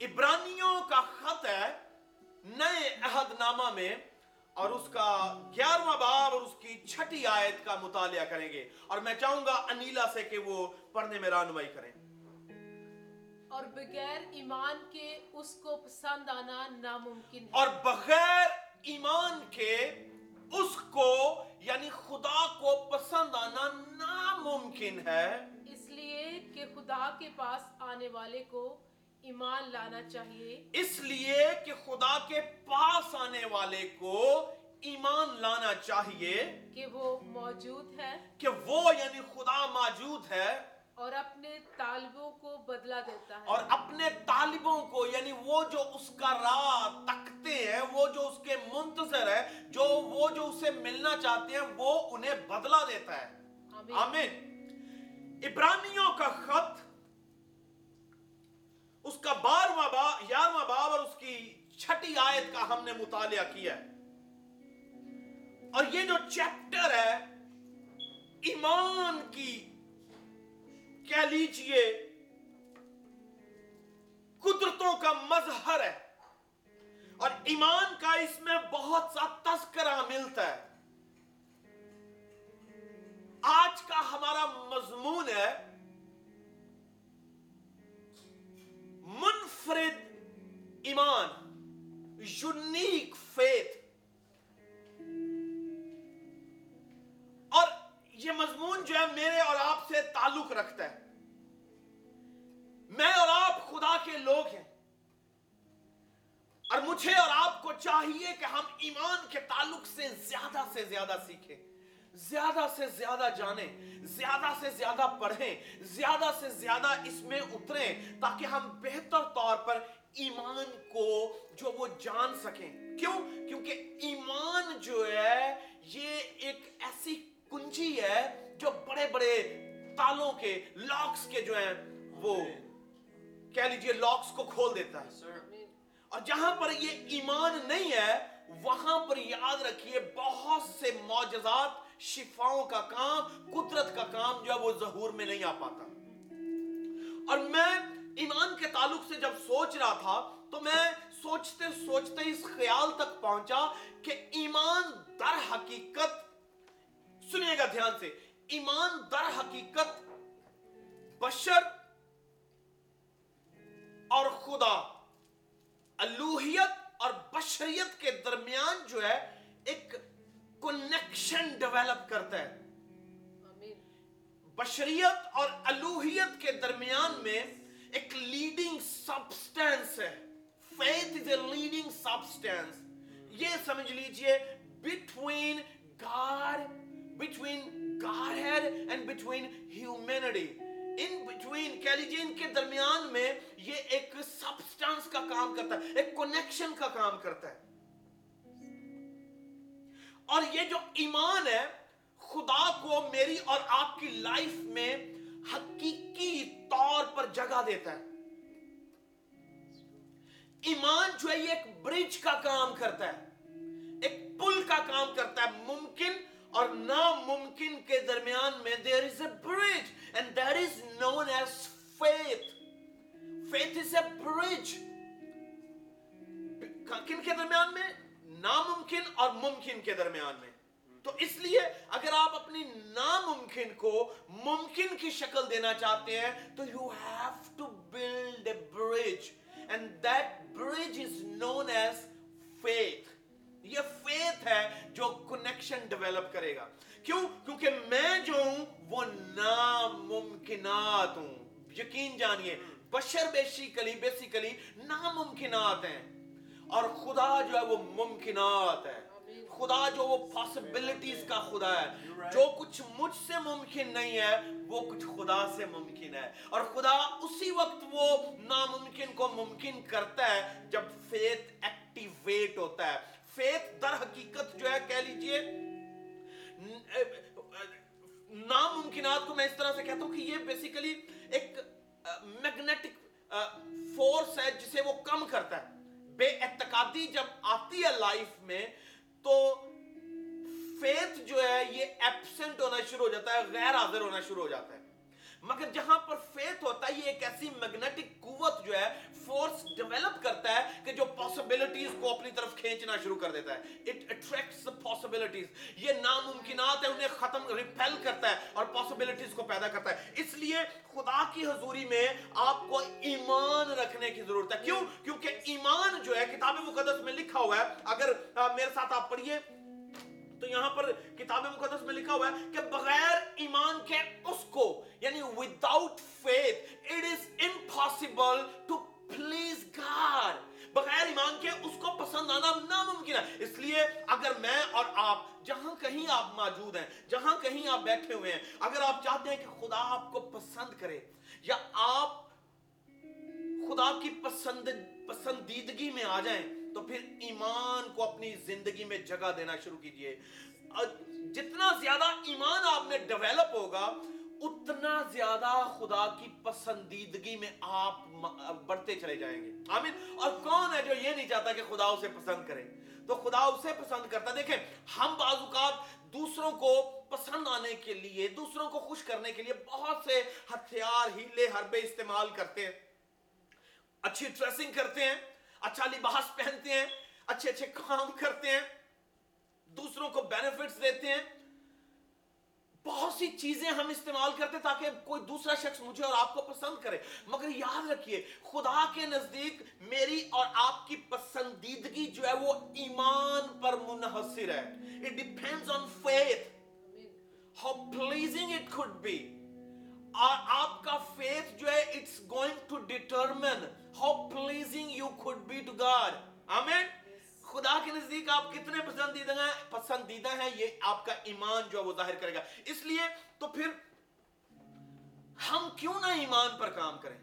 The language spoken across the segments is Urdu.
عبرانیوں کا خط ہے نئے عہد نامہ میں اور اس کا گیارہواں باب اور اس کی چھٹی آیت کا مطالعہ کریں گے اور میں چاہوں گا انیلا سے کہ وہ پڑھنے میں رانوائی کریں۔ اور بغیر ایمان کے اس کو پسند آنا ناممکن ہے۔ اور بغیر ایمان کے اس کو یعنی خدا کو پسند آنا ناممکن ہے۔ اس لیے کہ خدا کے پاس آنے والے کو ایمان لانا چاہیے۔ اس لیے کہ خدا کے پاس آنے والے کو ایمان لانا چاہیے۔ کہ وہ موجود ہے۔ کہ وہ یعنی خدا موجود ہے۔ اور اپنے طالبوں کو بدلا دیتا ہے۔ اور اپنے طالبوں کو یعنی وہ جو اس کا راہ تکتے ہیں وہ جو اس کے منتظر ہے جو وہ جو اسے ملنا چاہتے ہیں وہ انہیں بدلا دیتا ہے۔ آمین۔ ابرانیوں کا خط اس کا بارواں باب یارواں باب اور اس کی چھٹی آیت کا ہم نے مطالعہ کیا ہے۔ اور یہ جو چیپٹر ہے، ایمان کی کہہ لیجیے، قدرتوں کا مظہر ہے۔ اور ایمان کا اس میں بہت سا تذکرہ ملتا ہے۔ چاہیے کہ ہم ایمان کے تعلق سے زیادہ سے زیادہ سیکھیں، زیادہ سے زیادہ جانیں، زیادہ سے زیادہ پڑھیں، زیادہ سے زیادہ اس میں اتریں تاکہ ہم بہتر طور پر ایمان کو جو وہ جان سکیں۔ کیوں؟ کیونکہ ایمان جو ہے، یہ ایک ایسی کنجی ہے جو بڑے بڑے تالوں کے لاکس کے جو ہیں، وہ کہہ لیجیے لاکس کو کھول دیتا ہے۔ اور جہاں پر یہ ایمان نہیں ہے، وہاں پر یاد رکھیے بہت سے معجزات شفاؤں کا کام، قدرت کا کام جو ہے وہ ظہور میں نہیں آ پاتا۔ اور میں ایمان کے تعلق سے جب سوچ رہا تھا، تو میں سوچتے سوچتے اس خیال تک پہنچا کہ ایمان در حقیقت، سنیے گا دھیان سے، ایمان در حقیقت بشر اور خدا۔ الوحیت اور بشریت کے درمیان جو ہے ایک کنیکشن ڈیویلپ کرتا ہے۔ بشریت اور الوحیت کے درمیان میں ایک لیڈنگ سبسٹینس ہے۔ Faith is a leading substance یہ سمجھ لیجیے between God between God head and between humanity between کہہ لیجیے ان کے درمیان میں یہ ایک سبسٹانس کا کام کرتا ہے، ایک کنیکشن کا کام کرتا ہے۔ اور یہ جو ایمان ہے، خدا کو میری اور آپ کی لائف میں حقیقی طور پر جگہ دیتا ہے۔ ایمان جو ہے، یہ ایک برج کا کام کرتا ہے، ایک پل کا کام کرتا ہے۔ ممکن اور ناممکن کے درمیان میں there is a bridge and that is known as faith faith is a bridge کن کے درمیان میں؟ ناممکن اور ممکن کے درمیان میں. تو اس لیے اگر آپ اپنی ناممکن کو ممکن کی شکل دینا چاہتے ہیں، تو you have to build a bridge and that bridge is known as faith یہ فیتھ ہے جو کنیکشن ڈیولپ کرے گا۔ کیوں؟ کیونکہ میں جو ہوں وہ ناممکنات ہوں۔ یقین جانیے، بشر بیسیکلی بیسیکلی ناممکنات ہیں۔ اور خدا جو ہے وہ ممکنات ہے۔ خدا جو وہ پاسبلٹیز کا خدا ہے۔ جو کچھ مجھ سے ممکن نہیں ہے، وہ کچھ خدا سے ممکن ہے۔ اور خدا اسی وقت وہ ناممکن کو ممکن کرتا ہے جب فیت ایکٹیویٹ ہوتا ہے۔ فیت در حقیقت جو ہے، کہہ لیجیے ناممکنات کو میں اس طرح سے کہتا ہوں کہ یہ بیسیکلی ایک میگنیٹک فورس ہے جسے وہ کم کرتا ہے۔ بے اعتقادی جب آتی ہے لائف میں، تو فیتھ جو ہے، یہ ایبسنٹ ہونا شروع ہو جاتا ہے، غیر حاضر ہونا شروع ہو جاتا ہے۔ مگر جہاں پر فیت ہوتا ہے، یہ ایک ایسی مگنیٹک قوت جو ہے فورس ڈیولپ کرتا ہے کہ جو پاسبلٹیز کو اپنی طرف کھینچنا شروع کر دیتا ہے۔ اٹ اٹریکٹس دا پاسبلٹیز یہ ناممکنات ہے انہیں ختم ریپیل کرتا ہے اور پاسبلٹیز کو پیدا کرتا ہے۔ اس لیے خدا کی حضوری میں آپ کو ایمان رکھنے کی ضرورت ہے۔ کیوں؟ کیونکہ ایمان جو ہے، کتاب مقدس میں لکھا ہوا ہے۔ اگر میرے ساتھ آپ پڑھیے۔ تو یہاں پر کتاب مقدس میں لکھا ہوا ہے کہ بغیر ایمان کے اس کو یعنی without faith it is impossible to please God بغیر ایمان کے اس کو پسند آنا ناممکن ہے۔ اس لیے اگر میں اور آپ جہاں کہیں آپ موجود ہیں، جہاں کہیں آپ بیٹھے ہوئے ہیں، اگر آپ چاہتے ہیں کہ خدا آپ کو پسند کرے، یا آپ خدا کی پسند، پسندیدگی میں آ جائیں تو پھر ایمان کو اپنی زندگی میں جگہ دینا شروع کیجیے۔ جتنا زیادہ ایمان آپ میں ڈیولپ ہوگا، اتنا زیادہ خدا کی پسندیدگی میں آپ بڑھتے چلے جائیں گے۔ آمین۔ اور کون ہے جو یہ نہیں چاہتا کہ خدا اسے پسند کرے؟ تو خدا اسے پسند کرتا۔ دیکھیں، ہم بعض اوقات دوسروں کو پسند آنے کے لیے، دوسروں کو خوش کرنے کے لیے بہت سے ہتھیار، ہیلے، حربے استعمال کرتے ہیں، اچھی ڈریسنگ کرتے ہیں اچھا لباس پہنتے ہیں، اچھے اچھے کام کرتے ہیں، دوسروں کو بینیفٹس دیتے ہیں۔ بہت سی چیزیں ہم استعمال کرتے ہیں تاکہ کوئی دوسرا شخص مجھے اور آپ کو پسند کرے۔ مگر یاد رکھیے، خدا کے نزدیک میری اور آپ کی پسندیدگی جو ہے وہ ایمان پر منحصر ہے۔ It depends on faith. How pleasing it could be. اور آپ کا فیتھ جو ہے it's going to determine how pleasing you could be to God. آمین خدا کے نزدیک آپ کتنے پسندیدہ ہیں پسندیدہ ہیں یہ آپ کا ایمان جو ہے وہ ظاہر کرے گا. اس لیے تو پھر ہم کیوں نہ ایمان پر کام کریں؟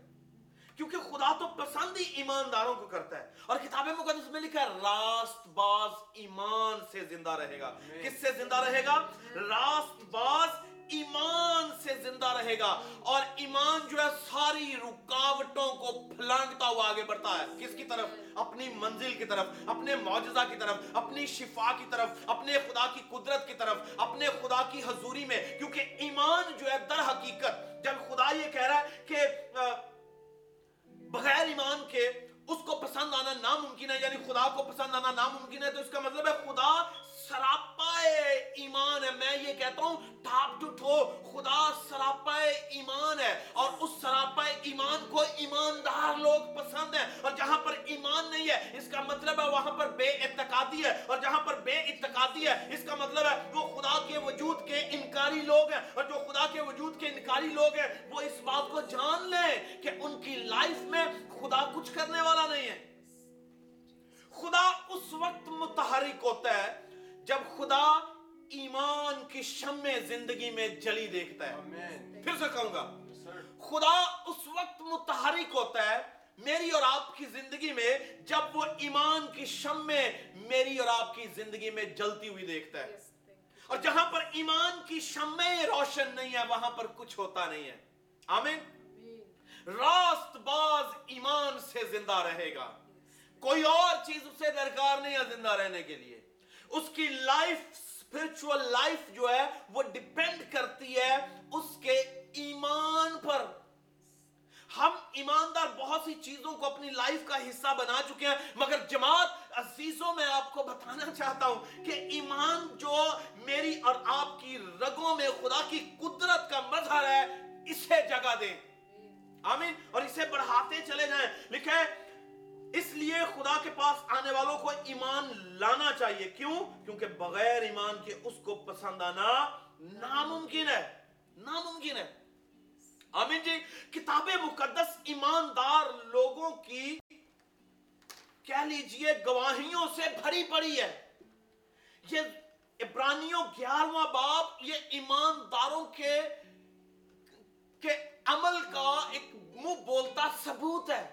کیونکہ خدا تو پسند ہی ایمانداروں کو کرتا ہے. اور کتاب مقدس میں لکھا ہے راست باز ایمان سے زندہ رہے گا. کس سے زندہ رہے گا؟ راست باز ایمان سے زندہ رہے گا اور ایمان جو ہے ساری رکاوٹوں کو پھلانگتا ہوا آگے بڑھتا ہے۔ کس کی طرف؟ اپنی منزل کی طرف، اپنے معجزہ کی طرف، اپنی شفا کی طرف، اپنے خدا کی قدرت کی طرف، اپنے خدا کی حضوری میں۔ کیونکہ ایمان جو ہے در حقیقت، جب خدا یہ کہہ رہا ہے کہ بغیر ایمان کے اس کو پسند آنا ناممکن ہے یعنی خدا کو پسند آنا ناممکن ہے، تو اس کا مطلب ہے خدا سراپائے ایمان ہے۔ میں یہ کہتا ہوں ٹاپ ٹو ٹو خدا سراپائے ایمان ہے۔ اور اس سراپائے ایمان کو ایماندار لوگ پسند ہیں۔ اور جہاں پر ایمان نہیں ہے، اس کا مطلب ہے وہاں پر بے اعتقادی ہے۔ اور جہاں پر بے اعتقادی ہے، اس کا مطلب ہے وہ خدا کے وجود کے انکاری لوگ ہیں۔ اور جو خدا کے وجود کے انکاری لوگ ہیں، وہ اس بات کو جان لیں کہ ان کی لائف میں خدا کچھ کرنے والا نہیں ہے۔ خدا اس وقت متحرک ہوتا ہے جب خدا ایمان کی شمع زندگی میں جلی دیکھتا ہے۔ پھر سے کہوں گا خدا اس وقت متحرک ہوتا ہے میری اور آپ کی زندگی میں جب وہ ایمان کی شمع میری اور آپ کی زندگی میں جلتی ہوئی دیکھتا ہے۔ اور جہاں پر ایمان کی شمع روشن نہیں ہے وہاں پر کچھ ہوتا نہیں ہے۔ آمین۔ راست باز ایمان سے زندہ رہے گا۔ کوئی اور چیز اسے درکار نہیں ہے زندہ رہنے کے لیے۔ اس کی لائف spiritual لائف جو ہے، وہ ڈیپینڈ کرتی ہے اس کے ایمان پر۔ ہم ایماندار بہت سی چیزوں کو اپنی لائف کا حصہ بنا چکے ہیں، مگر جماعت، عزیزوں، میں آپ کو بتانا چاہتا ہوں کہ ایمان جو میری اور آپ کی رگوں میں خدا کی قدرت کا مظہر ہے، اسے جگہ دیں۔ آمین۔ اور اسے بڑھاتے چلے جائیں۔ لکھے اس لیے خدا کے پاس آنے والوں کو ایمان لانا چاہیے۔ کیوں؟ کیونکہ بغیر ایمان کے اس کو پسند آنا ناممکن ہے۔ ناممکن ہے۔ آمین جی۔ کتاب مقدس ایماندار لوگوں کی کہہ لیجیے، گواہیوں سے بھری پڑی ہے۔ یہ عبرانیوں گیارہواں باب، یہ ایمانداروں کے کے عمل کا ایک منہ بولتا ثبوت ہے۔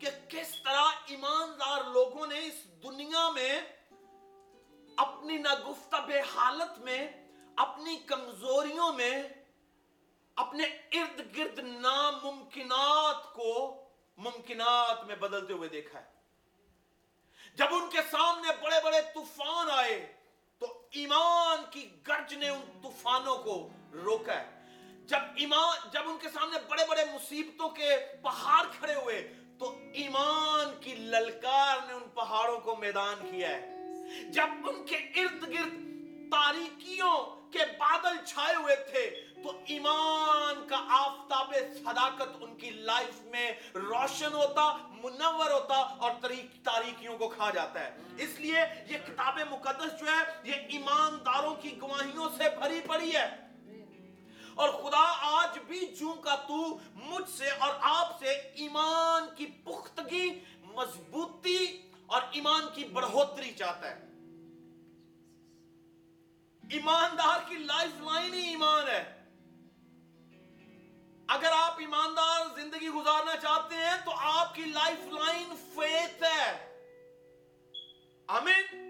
کہ کس طرح ایماندار لوگوں نے اس دنیا میں اپنی ناگفتہ حالت میں، اپنی کمزوریوں میں، اپنے ارد گرد ناممکنات کو ممکنات میں بدلتے ہوئے دیکھا ہے۔ جب ان کے سامنے بڑے بڑے طوفان آئے، تو ایمان کی گرج نے ان طوفانوں کو روکا ہے۔ جب ایمان، جب ان کے سامنے بڑے بڑے مصیبتوں کے پہاڑ کھڑے ہوئے تو ایمان کی للکار نے ان پہاڑوں کو میدان کیا ہے۔ جب ان کے ارد گرد تاریکیوں کے بادل چھائے ہوئے تھے، تو ایمان کا آفتاب صداقت ان کی لائف میں روشن ہوتا، منور ہوتا اور تاریکیوں کو کھا جاتا ہے۔ اس لیے یہ کتاب مقدس جو ہے، یہ ایمانداروں کی گواہیوں سے بھری پڑی ہے۔ اور خدا آج بھی جوں کا تو مجھ سے اور آپ سے ایمان کی پختگی مضبوطی اور ایمان کی بڑھوتری چاہتا ہے۔ ایماندار کی لائف لائن ہی ایمان ہے۔ اگر آپ ایماندار زندگی گزارنا چاہتے ہیں تو آپ کی لائف لائن فیت ہے۔ آمین۔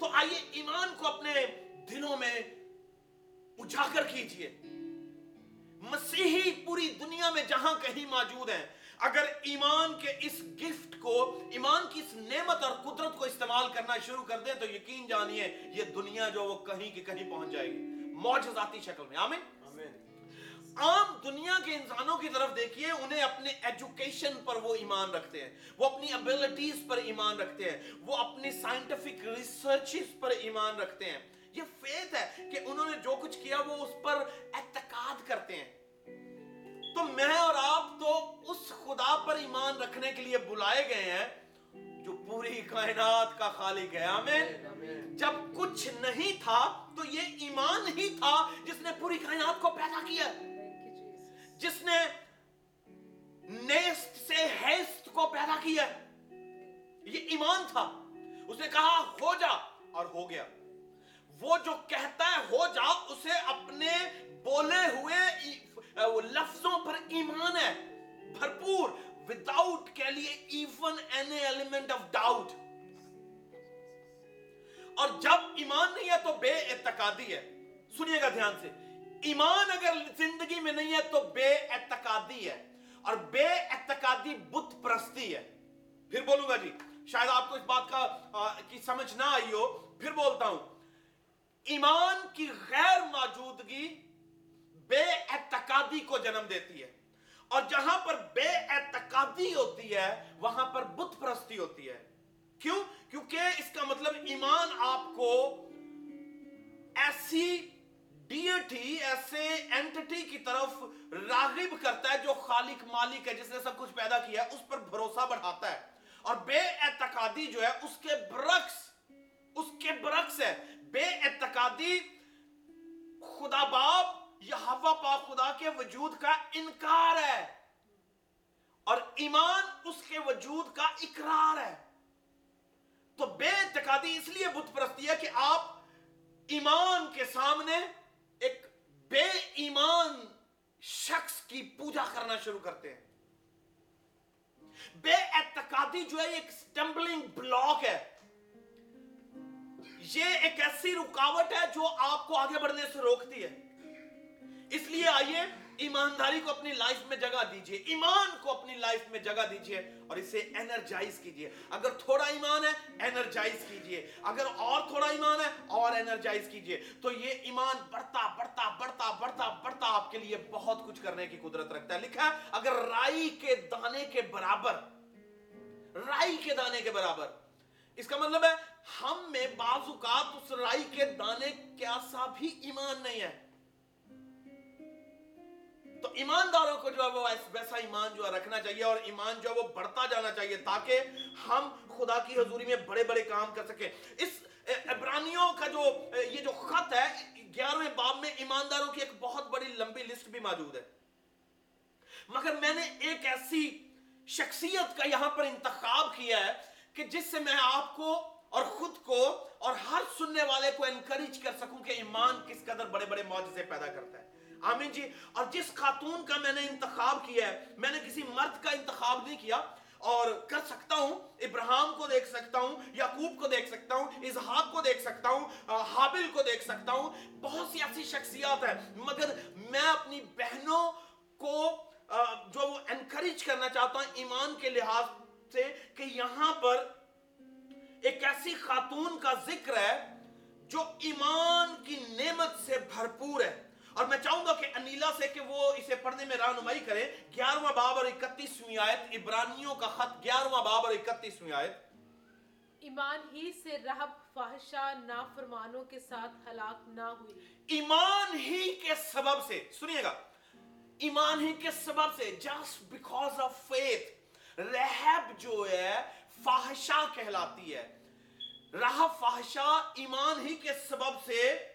تو آئیے ایمان کو اپنے دلوں میں اجاگر کیجیے۔ مسیحی پوری دنیا میں جہاں کہیں موجود ہیں اگر ایمان کے اس گفٹ کو ایمان کی اس نعمت اور قدرت کو استعمال کرنا شروع کر دیں تو یقین جانیے یہ دنیا جو وہ کہیں کی کہیں پہنچ جائے گی۔ موجزاتی شکل میں۔ آمین؟ عام دنیا کے انسانوں کی طرف دیکھیے انہیں اپنے ایجوکیشن پر وہ ایمان رکھتے ہیں وہ اپنی ابیلٹیز پر ایمان رکھتے ہیں وہ اپنے سائنٹیفک ریسرچز پر ایمان رکھتے ہیں۔ یہ فیت ہے کہ انہوں نے جو کچھ کیا وہ اس پر اعتقاد کرتے ہیں۔ تو میں اور آپ تو اس خدا پر ایمان رکھنے کے لیے بلائے گئے ہیں جو پوری کائنات کا خالق ہے۔ آمین۔ جب کچھ نہیں تھا تو یہ ایمان ہی تھا جس نے پوری کائنات کو پیدا کیا۔ جس نے نیست سے حیست کو پیدا کیا۔ یہ ایمان تھا۔ اس نے کہا، ہو جا اور ہو گیا۔ وہ جو کہتا ہے ہو جاؤ، اسے اپنے بولے ہوئے لفظوں پر ایمان ہے۔ بھرپور وداؤٹ کے لیے even an element of doubt اور جب ایمان نہیں ہے تو بے اعتقادی ہے۔ سنیے گا دھیان سے۔ ایمان اگر زندگی میں نہیں ہے تو بے اعتقادی ہے۔ اور بے اعتقادی بت پرستی ہے۔ پھر بولوں گا جی شاید آپ کو اس بات کا کی سمجھ نہ آئی ہو۔ پھر بولتا ہوں۔ ایمان کی غیر موجودگی بے اعتقادی کو جنم دیتی ہے۔ اور جہاں پر بے اعتقادی ہوتی ہے، وہاں پر بت پرستی ہوتی ہے۔ کیوں؟ کیونکہ اس کا مطلب ایمان آپ کو ایسی ڈیٹی ایسے اینٹی کی طرف راغب کرتا ہے جو خالق مالک ہے، جس نے سب کچھ پیدا کیا ہے، اس پر بھروسہ بڑھاتا ہے۔ اور بے اعتقادی جو ہے، اس کے برعکس، اس کے برعکس ہے۔ بے اعتقادی خدا باپ یا ہوا پاک خدا کے وجود کا انکار ہے۔ اور ایمان اس کے وجود کا اقرار ہے۔ تو بے اعتقادی اس لیے بت پرستی ہے کہ آپ ایمان کے سامنے ایک بے ایمان شخص کی پوجا کرنا شروع کرتے ہیں۔ بے اعتقادی جو ہے ایک سٹمبلنگ بلاک ہے۔ یہ ایک ایسی رکاوٹ ہے جو آپ کو آگے بڑھنے سے روکتی ہے۔ اس لیے آئیے ایمانداری کو اپنی لائف میں جگہ دیجیے ایمان کو اپنی لائف میں جگہ دیجیے اور اسے انرجائز کیجیے اگر تھوڑا ایمان ہے، انرجائز کیجیے اگر اور تھوڑا ایمان ہے، اور انرجائز کیجیے تو یہ ایمان بڑھتا بڑھتا بڑھتا بڑھتا بڑھتا آپ کے لیے بہت کچھ کرنے کی قدرت رکھتا ہے۔ لکھا ہے، اگر رائی کے دانے کے برابر، رائی کے دانے کے برابر اس کا مطلب ہے ہم میں بعض اوقات اس رائی کے دانے کیا سا بھی ایمان نہیں ہے۔ تو ایمانداروں کو جو ہے وہ ویسا ایمان جو ہے رکھنا چاہیے اور ایمان جو ہے وہ بڑھتا جانا چاہیے تاکہ ہم خدا کی حضوری میں بڑے بڑے کام کر سکیں۔ اس عبرانیوں کا جو یہ جو خط ہے، گیارہویں باب میں ایمانداروں کی ایک بہت بڑی لمبی لسٹ بھی موجود ہے۔ مگر میں نے ایک ایسی شخصیت کا یہاں پر انتخاب کیا ہے کہ جس سے میں آپ کو اور خود کو اور ہر سننے والے کو انکریج کر سکوں کہ ایمان کس قدر بڑے بڑے معجزے پیدا کرتا ہے۔ آمین جی۔ اور جس خاتون کا میں نے انتخاب کیا ہے، میں نے کسی مرد کا انتخاب نہیں کیا اور کر سکتا ہوں ابراہم کو دیکھ سکتا ہوں، یعقوب کو دیکھ سکتا ہوں اظہاب کو دیکھ سکتا ہوں حابل کو دیکھ سکتا ہوں، بہت سی ایسی شخصیات ہیں۔ مگر میں اپنی بہنوں کو جو وہ انکریج کرنا چاہتا ہوں ایمان کے لحاظ سے کہ یہاں پر ایک ایسی خاتون کا ذکر ہے جو ایمان کی نعمت سے بھرپور ہے۔ اور میں چاہوں گا کہ انیلا سے کہ وہ اسے پڑھنے میں رہنمائی کرے۔ گیارہواں باب اور اکتیسویں آیت ابرانیوں کا خط گیارہواں باب اور اکتیسویں آیت۔ ایمان ہی سے رہب فحشہ نافرمانوں کے ساتھ ہلاک نہ ہوئی۔ ایمان ہی کے سبب سے سنیے گا۔ ایمان ہی کے سبب سے جسٹ بیکاز آف فیتھ رہب جو ہے فاحشہ کہلاتی ہے۔ رہب فاحشہ ایمان ہی کے سبب سے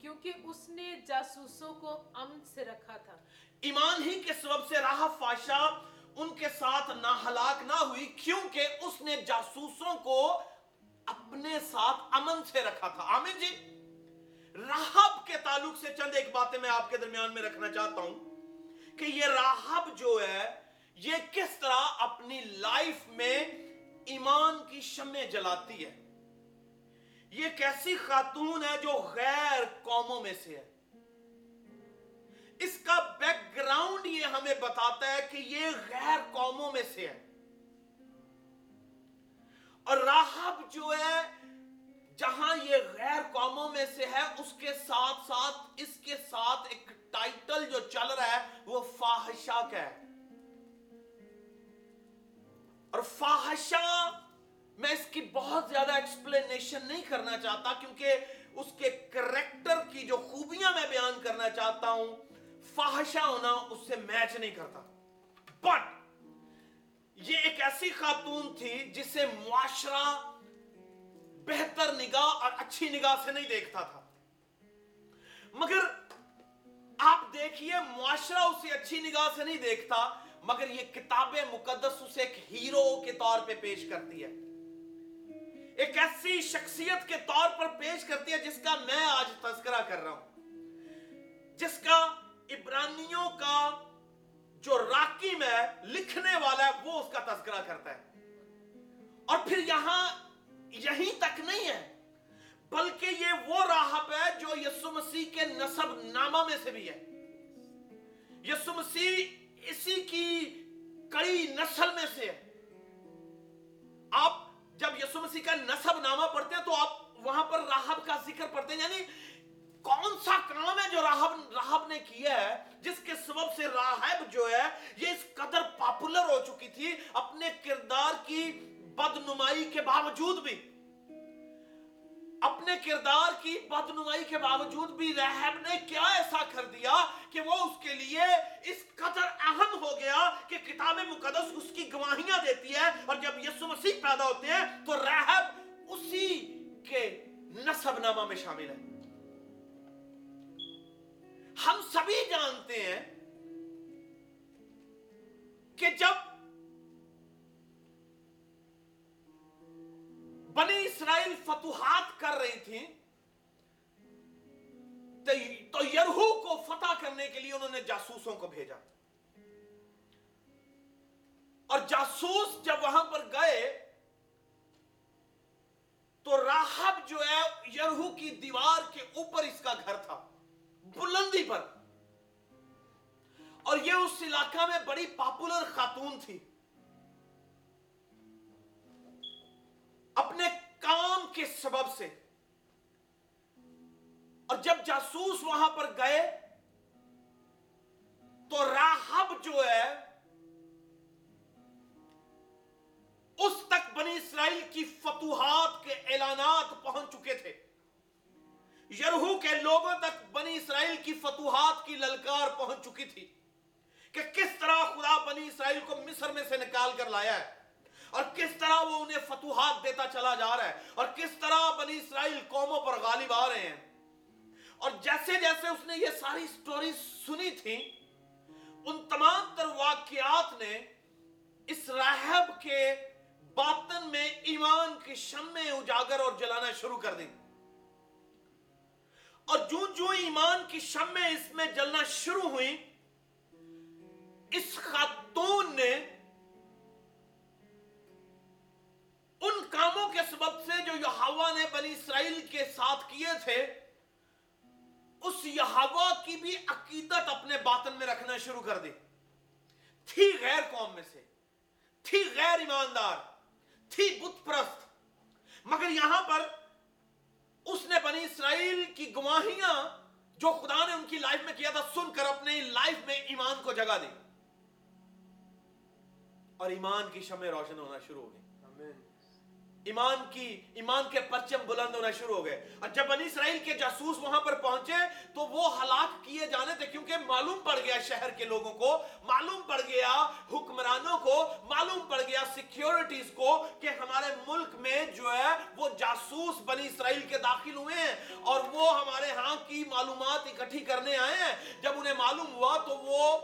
کیونکہ اس نے جاسوسوں کو امن سے رکھا تھا۔ ایمان ہی کے سبب سے رہب فاحشہ ان کے ساتھ نہ ہلاک نہ ہوئی کیونکہ اس نے جاسوسوں کو اپنے ساتھ امن سے رکھا تھا۔ آمین جی۔ راہب کے تعلق سے چند ایک باتیں میں آپ کے درمیان میں رکھنا چاہتا ہوں کہ یہ راہب جو ہے یہ کس طرح اپنی لائف میں ایمان کی شمع جلاتی ہے؟ یہ کیسی خاتون ہے جو غیر قوموں میں سے ہے؟ اس کا بیک گراؤنڈ یہ ہمیں بتاتا ہے کہ یہ غیر قوموں میں سے ہے۔ اور راہب جو ہے، جہاں یہ غیر قوموں میں سے ہے، اس کے ساتھ ساتھ، اس کے ساتھ ایک ٹائٹل جو چل رہا ہے، وہ فاحشہ کا ہے۔ اور فاحشہ، میں اس کی بہت زیادہ ایکسپلینیشن نہیں کرنا چاہتا کیونکہ اس کے کریکٹر کی جو خوبیاں میں بیان کرنا چاہتا ہوں، فاحشہ ہونا اس سے میچ نہیں کرتا۔ بٹ یہ ایک ایسی خاتون تھی جسے معاشرہ بہتر نگاہ اور اچھی نگاہ سے نہیں دیکھتا تھا۔ مگر آپ دیکھیے، معاشرہ اسے اچھی نگاہ سے نہیں دیکھتا، مگر یہ کتاب مقدس اسے ایک ہیرو کے طور پہ پیش کرتی ہے۔ ایک ایسی شخصیت کے طور پر پیش کرتی ہے جس کا میں آج تذکرہ کر رہا ہوں۔ جس کا عبرانیوں کا جو راکیم ہے، لکھنے والا ہے، وہ اس کا تذکرہ کرتا ہے۔ اور پھر یہاں یہی تک نہیں ہے۔ بلکہ یہ وہ راہب ہے جو یسو مسیح کے نصب نامہ میں سے بھی ہے۔ یسو مسیح اسی کی کڑی نسل میں سے ہے۔ آپ جب یسو مسیح کا نصب نامہ پڑھتے ہیں تو آپ وہاں پر راہب کا ذکر پڑھتے ہیں۔ یعنی کون سا کام ہے جو راہب راہب نے کیا ہے، جس کے سبب سے راہب جو ہے، یہ اس قدر پاپولر ہو چکی تھی اپنے کردار کی بدنمائی کے باوجود بھی۔ اپنے کردار کی بدنمائی کے باوجود بھی رحم نے کیا ایسا کر دیا کہ وہ اس کے لیے اس قدر اہم ہو گیا کہ کتاب مقدس اس کی گواہیاں دیتی ہے اور جب یسو مسیح پیدا ہوتے ہیں تو رحب اسی کے نصب نامہ میں شامل ہے۔ ہم سبھی جانتے ہیں کہ جب بنی اسرائیل فتوحات کر رہی تھی تو یرہو کو فتح کرنے کے لیے انہوں نے جاسوسوں کو بھیجا۔ اور جاسوس جب وہاں پر گئے، تو راہب جو ہے، یرہو کی دیوار کے اوپر اس کا گھر تھا، بلندی پر۔ اور یہ اس علاقہ میں بڑی پاپولر خاتون تھی۔ اپنے کام کے سبب سے۔ اور جب جاسوس وہاں پر گئے، تو راہب جو ہے، اس تک بنی اسرائیل کی فتوحات کے اعلانات پہنچ چکے تھے۔ یرہو کے لوگوں تک بنی اسرائیل کی فتوحات کی للکار پہنچ چکی تھی کہ کس طرح خدا بنی اسرائیل کو مصر میں سے نکال کر لایا ہے۔ اور کس طرح وہ انہیں فتوحات دیتا چلا جا رہا ہے؟ اور کس طرح بنی اسرائیل قوموں پر غالب آ رہے ہیں؟ اور جیسے جیسے اس نے یہ ساری سٹوری سنی تھی، ان تمام تر واقعات نے اس راہب کے باطن میں ایمان کی شمع اجاگر اور جلانا شروع کر دی۔ اور جو جو ایمان کی شمع اس میں جلنا شروع ہوئی اس خاتون نے اسرائیل کے ساتھ کیے تھے، اس یہوا کی بھی عقیدت اپنے باطن میں رکھنا شروع کر دی۔ تھی غیر قوم میں سے، تھی غیر ایماندار، تھی بت پرست۔ مگر یہاں پر اس نے بنی اسرائیل کی گواہیاں جو خدا نے ان کی لائف میں کیا تھا، سن کر اپنے لائف میں ایمان کو جگہ دی۔ اور ایمان کی شمع روشن ہونا شروع ہو گئی۔ ایمان کی، ایمان کے پرچم بلند ہونا شروع ہو گئے۔ اور جب بنی اسرائیل کے جاسوس وہاں پر پہنچے، تو وہ ہلاک کیے جانے تھے، کیونکہ معلوم پڑ گیا شہر کے لوگوں کو، معلوم پڑ گیا حکمرانوں کو، معلوم پڑ گیا سیکیورٹیز کو کہ ہمارے ملک میں جو ہے، وہ جاسوس بنی اسرائیل کے داخل ہوئے ہیں۔ اور وہ ہمارے ہاں کی معلومات اکٹھی کرنے آئے ہیں۔ جب انہیں معلوم ہوا، تو وہ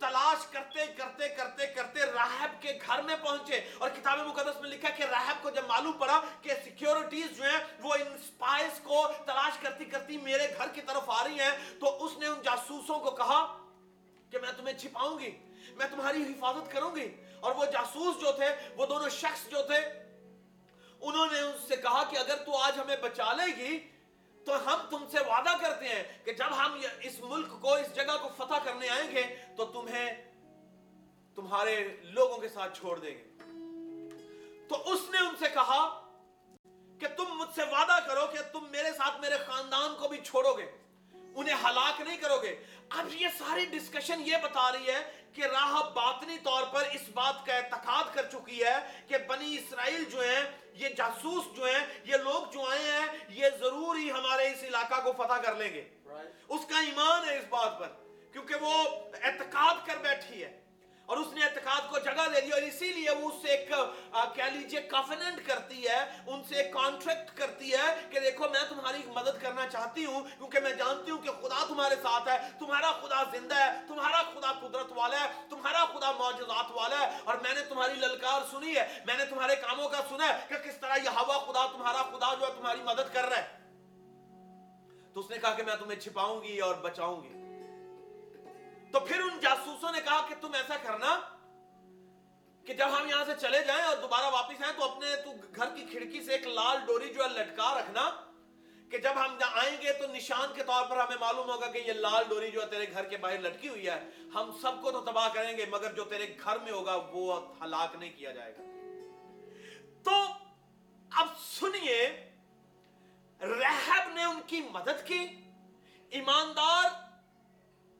تلاش کرتے کرتے کرتے کرتے راہب کے گھر میں پہنچے اور کتاب مقدس میں لکھا کہ راہب کو جب معلوم پڑا کہ سیکیورٹیز جو ہیں وہ ان سپائز کو تلاش کرتی کرتی میرے گھر کی طرف آ رہی ہیں، تو اس نے ان جاسوسوں کو کہا کہ میں تمہیں چھپاؤں گی، میں تمہاری حفاظت کروں گی۔ اور وہ جاسوس جو تھے، وہ دونوں شخص جو تھے، انہوں نے ان سے کہا کہ اگر تو آج ہمیں بچا لے گی تو ہم تم سے وعدہ کرتے ہیں کہ جب ہم اس ملک کو، اس جگہ کو فتح کرنے آئیں گے، تو تمہیں تمہارے لوگوں کے ساتھ چھوڑ دیں گے۔ تو اس نے ان سے کہا کہ تم مجھ سے وعدہ کرو کہ تم میرے ساتھ میرے خاندان کو بھی چھوڑو گے، انہیں ہلاک نہیں کرو گے۔ اب یہ ساری ڈسکشن یہ بتا رہی ہے کہ راہ باطنی طور پر اس بات کا اعتقاد کر چکی ہے کہ بنی اسرائیل جو ہیں یہ جاسوس جو ہیں یہ لوگ جو آئے ہیں یہ ضرور ہی ہمارے اس علاقہ کو فتح کر لیں گے right. اس کا ایمان ہے اس بات پر کیونکہ وہ اعتقاد کر بیٹھی ہے اور اس نے اعتقاد کو جگہ دے دی اور اسی لیے وہ اس سے ایک کہہ لیجیے کافیننٹ کرتی ہے، ان سے کانٹریکٹ کرتی ہے کہ دیکھو میں تمہاری مدد کرنا چاہتی ہوں، کیونکہ میں جانتی ہوں کہ خدا تمہارے ساتھ ہے، تمہارا خدا زندہ ہے، تمہارا خدا قدرت والا ہے، تمہارا خدا معجزات والا ہے، اور میں نے تمہاری للکار سنی ہے، میں نے تمہارے کاموں کا سنا ہے کہ کس طرح یہ ہوا خدا، تمہارا خدا جو ہے تمہاری مدد کر رہا ہے۔ تو اس نے کہا کہ میں تمہیں چھپاؤں گی اور بچاؤں گی۔ تو پھر ان جاسوسوں نے کہا کہ تم ایسا کرنا کہ جب ہم یہاں سے چلے جائیں اور دوبارہ واپس آئیں تو اپنے تو گھر کی کھڑکی سے ایک لال ڈوری جو ہے لٹکا رکھنا کہ جب ہم آئیں گے تو نشان کے طور پر ہمیں معلوم ہوگا کہ یہ لال ڈوری جو ہے تیرے گھر کے باہر لٹکی ہوئی ہے، ہم سب کو تو تباہ کریں گے، مگر جو تیرے گھر میں ہوگا وہ ہلاک نہیں کیا جائے گا۔ تو اب سنیے، رہب نے ان کی مدد کی، ایماندار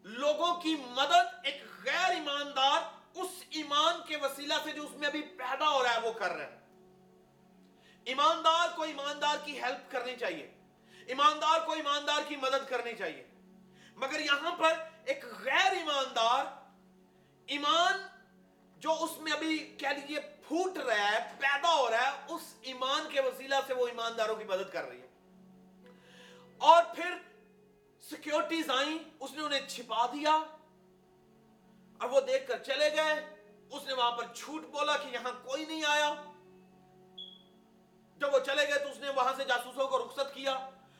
لوگوں کی مدد ایک غیر ایماندار اس ایمان کے وسیلہ سے جو اس میں ابھی پیدا ہو رہا ہے، وہ کر رہا ہے ایماندار کو ایماندار کی ہیلپ کرنی چاہیے۔ ایماندار کو ایماندار کی مدد کرنی چاہیے۔ مگر یہاں پر ایک غیر ایماندار ایمان جو اس میں ابھی کہہ لیجیے پھوٹ رہا ہے، پیدا ہو رہا ہے، اس ایمان کے وسیلہ سے وہ ایمانداروں کی مدد کر رہی ہے۔ اور پھر سیکیورٹیز آئیں اس نے انہیں چھپا دیا اور وہ دیکھ کر چلے گئے اس نے وہاں پر جھوٹ بولا کہ یہاں کوئی نہیں آیا جب وہ چلے گئے تو اس نے وہاں سے جاسوسوں کو رخصت کیا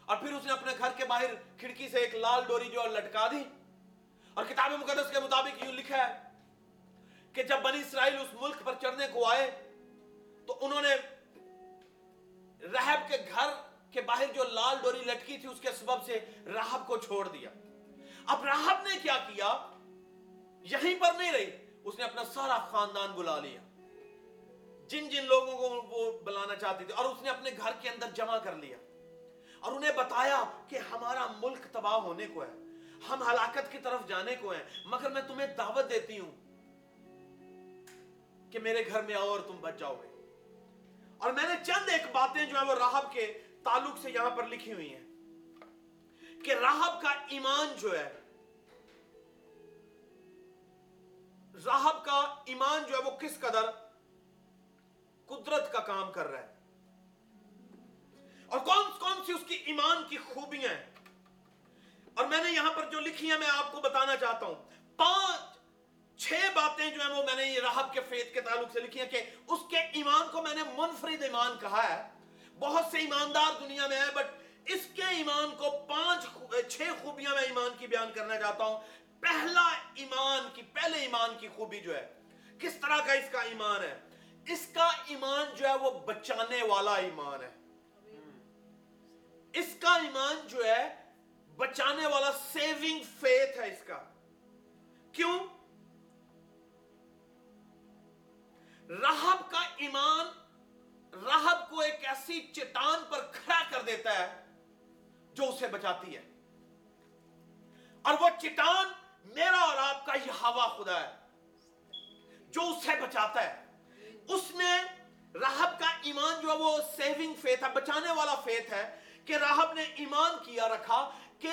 اور پھر اس نے اپنے گھر کے باہر کھڑکی سے ایک لال ڈوری جو لٹکا دی اور کتاب مقدس کے مطابق یوں لکھا ہے کہ جب بنی اسرائیل اس ملک پر چڑھنے کو آئے تو انہوں نے رہب کے گھر کہ باہر جو لال ڈوری لٹکی تھی اس کے سبب سے راہب کو چھوڑ دیا۔ اب راہب نے کیا کیا؟ یہیں پر نہیں رہی، اس نے اپنا سارا خاندان بلا لیا۔ جن جن لوگوں کو وہ بلانا چاہتی تھی، اور اس نے اپنے گھر کے اندر جمع کر لیا۔ اور انہیں بتایا کہ ہمارا ملک تباہ ہونے کو ہے، ہم ہلاکت کی طرف جانے کو ہیں، مگر میں تمہیں دعوت دیتی ہوں کہ میرے گھر میں آؤ اور تم بچ جاؤ گے۔ اور میں نے چند ایک باتیں جو ہے وہ راہب کے تعلق سے یہاں پر لکھی ہوئی ہیں کہ راہب کا ایمان جو ہے، راہب کا ایمان جو ہے وہ کس قدر قدرت کا کام کر رہا ہے؟ اور کون کون سی اس کی ایمان کی خوبیاں ہیں؟ اور میں نے یہاں پر جو لکھی ہیں، میں آپ کو بتانا چاہتا ہوں۔ پانچ، چھ باتیں جو ہیں وہ میں نے یہ راہب کے فیت کے تعلق سے لکھی ہیں کہ اس کے ایمان کو میں نے منفرد ایمان کہا ہے۔ بہت سے ایماندار دنیا میں ہیں بٹ اس کے ایمان کو پانچ چھ خوبیاں میں ایمان کی بیان کرنا چاہتا ہوں۔ پہلا ایمان کی، پہلے ایمان کی خوبی جو ہے، کس طرح کا اس کا ایمان ہے؟ اس کا ایمان جو ہے، وہ بچانے والا ایمان ہے۔ اس کا ایمان جو ہے، بچانے والا سیونگ فیتھ ہے اس کا۔ کیوں؟ راہب کا ایمان راہب کو ایک ایسی چٹان پر کھڑا کر دیتا ہے جو اسے بچاتی ہے۔ اور وہ چٹان میرا اور آپ کا یہ ہوا خدا ہے، جو اسے بچاتا ہے۔ اس میں راہب کا ایمان جو ہے وہ سیونگ فیتھ ہے، بچانے والا فیتھ ہے کہ راہب نے ایمان کیا، رکھا کہ